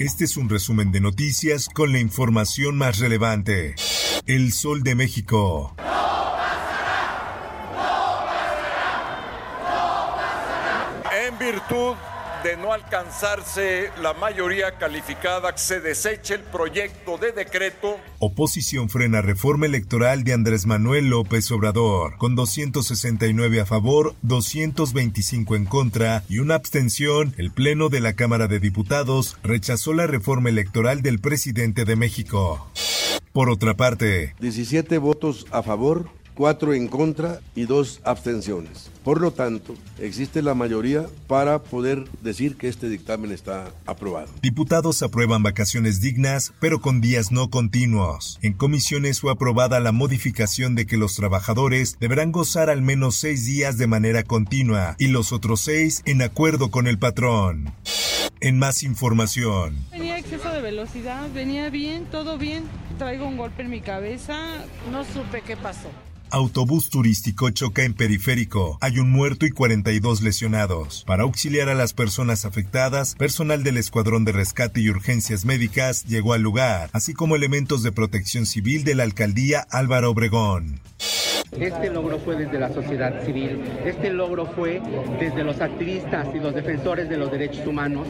Este es un resumen de noticias con la información más relevante. El Sol de México. En virtud de no alcanzarse la mayoría calificada, se deseche el proyecto de decreto. Oposición frena reforma electoral de Andrés Manuel López Obrador, con 269 a favor, 225 en contra y una abstención. El Pleno de la Cámara de Diputados rechazó la reforma electoral del presidente de México. Por otra parte, 17 votos a favor, 4 en contra y 2 abstenciones. Por lo tanto, existe la mayoría para poder decir que este dictamen está aprobado. Diputados aprueban vacaciones dignas, pero con días no continuos. En comisiones fue aprobada la modificación de que los trabajadores deberán gozar al menos seis días de manera continua y los otros seis en acuerdo con el patrón. En más información. Venía exceso de velocidad, venía bien, todo bien. Traigo un golpe en mi cabeza, no supe qué pasó. Autobús turístico choca en periférico. Hay un muerto y 42 lesionados. Para auxiliar a las personas afectadas, personal del Escuadrón de Rescate y Urgencias Médicas llegó al lugar, así como elementos de protección civil de la alcaldía Álvaro Obregón. Este logro fue desde la sociedad civil, este logro fue desde los activistas y los defensores de los derechos humanos,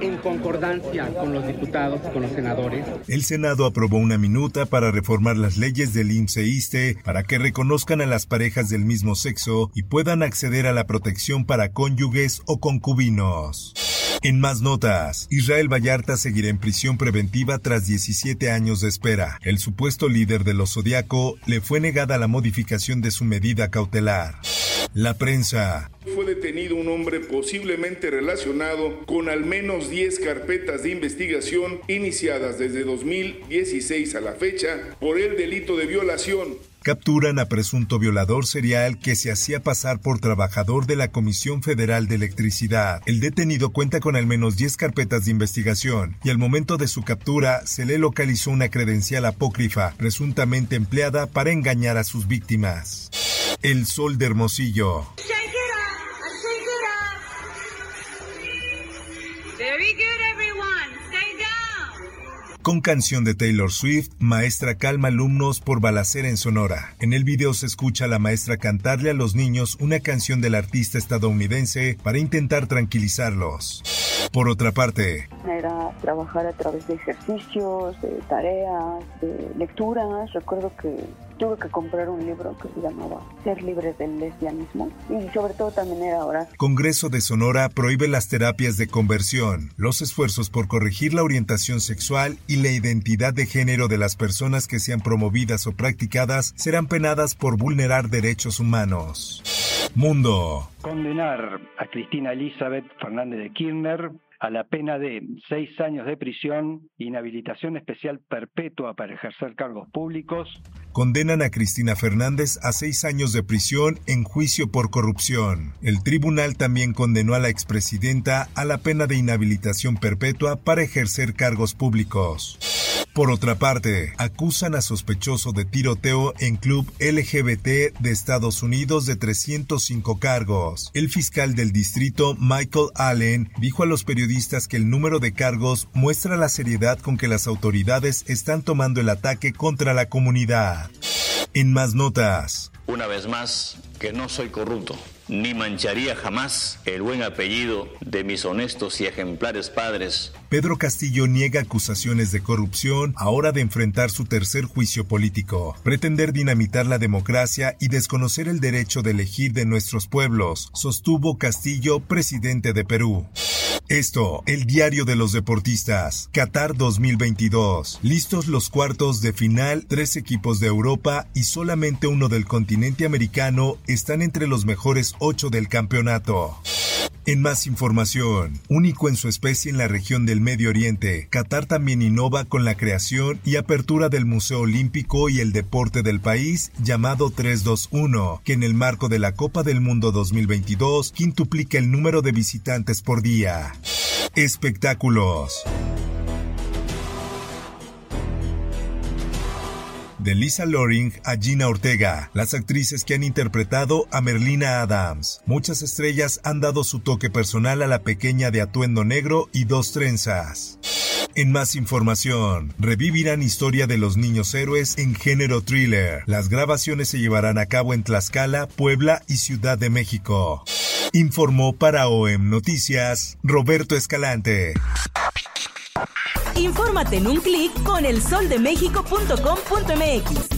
en concordancia con los diputados y con los senadores. El Senado aprobó una minuta para reformar las leyes del IMSS-ISTE para que reconozcan a las parejas del mismo sexo y puedan acceder a la protección para cónyuges o concubinos. En más notas, Israel Vallarta seguirá en prisión preventiva tras 17 años de espera. El supuesto líder de los Zodiaco le fue negada la modificación de su medida cautelar. La prensa. Fue detenido un hombre posiblemente relacionado con al menos 10 carpetas de investigación iniciadas desde 2016 a la fecha por el delito de violación capturan a presunto violador serial que se hacía pasar por trabajador de la Comisión Federal de Electricidad. El detenido cuenta con al menos 10 carpetas de investigación y al momento de su captura se le localizó una credencial apócrifa presuntamente empleada para engañar a sus víctimas. El Sol de Hermosillo. Con canción de Taylor Swift, maestra calma alumnos por balacera en Sonora. En el video se escucha a la maestra cantarle a los niños una canción del artista estadounidense para intentar tranquilizarlos. Por otra parte, era trabajar a través de ejercicios, de tareas, de lecturas. Recuerdo que tuve que comprar un libro que se llamaba Ser libre del lesbianismo y sobre todo también era orar. Congreso de Sonora prohíbe las terapias de conversión, los esfuerzos por corregir la orientación sexual y la identidad de género de las personas que sean promovidas o practicadas serán penadas por vulnerar derechos humanos. Mundo. Condenar a Cristina Elizabeth Fernández de Kirchner a la pena de seis años de prisión, inhabilitación especial perpetua para ejercer cargos públicos. Condenan a Cristina Fernández a seis años de prisión en juicio por corrupción. El tribunal también condenó a la expresidenta a la pena de inhabilitación perpetua para ejercer cargos públicos. Por otra parte, acusan a sospechoso de tiroteo en club LGBT de Estados Unidos de 305 cargos. El fiscal del distrito, Michael Allen, dijo a los periodistas que el número de cargos muestra la seriedad con que las autoridades están tomando el ataque contra la comunidad. En más notas. Una vez más, que no soy corrupto ni mancharía jamás el buen apellido de mis honestos y ejemplares padres. Pedro Castillo niega acusaciones de corrupción a hora de enfrentar su tercer juicio político. Pretender dinamitar la democracia y desconocer el derecho de elegir de nuestros pueblos, sostuvo Castillo, presidente de Perú. Esto, el diario de los deportistas. Qatar 2022. Listos los cuartos de final, tres equipos de Europa y solamente uno del continente americano están entre los mejores ocho del campeonato. En más información, único en su especie en la región del Medio Oriente, Qatar también innova con la creación y apertura del Museo Olímpico y el deporte del país llamado 321, que en el marco de la Copa del Mundo 2022 quintuplica el número de visitantes por día. Espectáculos. De Lisa Loring a Gina Ortega, las actrices que han interpretado a Merlina Adams. Muchas estrellas han dado su toque personal a la pequeña de atuendo negro y dos trenzas. En más información, revivirán historia de los niños héroes en género thriller. Las grabaciones se llevarán a cabo en Tlaxcala, Puebla y Ciudad de México. Informó para OEM Noticias Roberto Escalante. Infórmate en un clic con elsoldemexico.com.mx.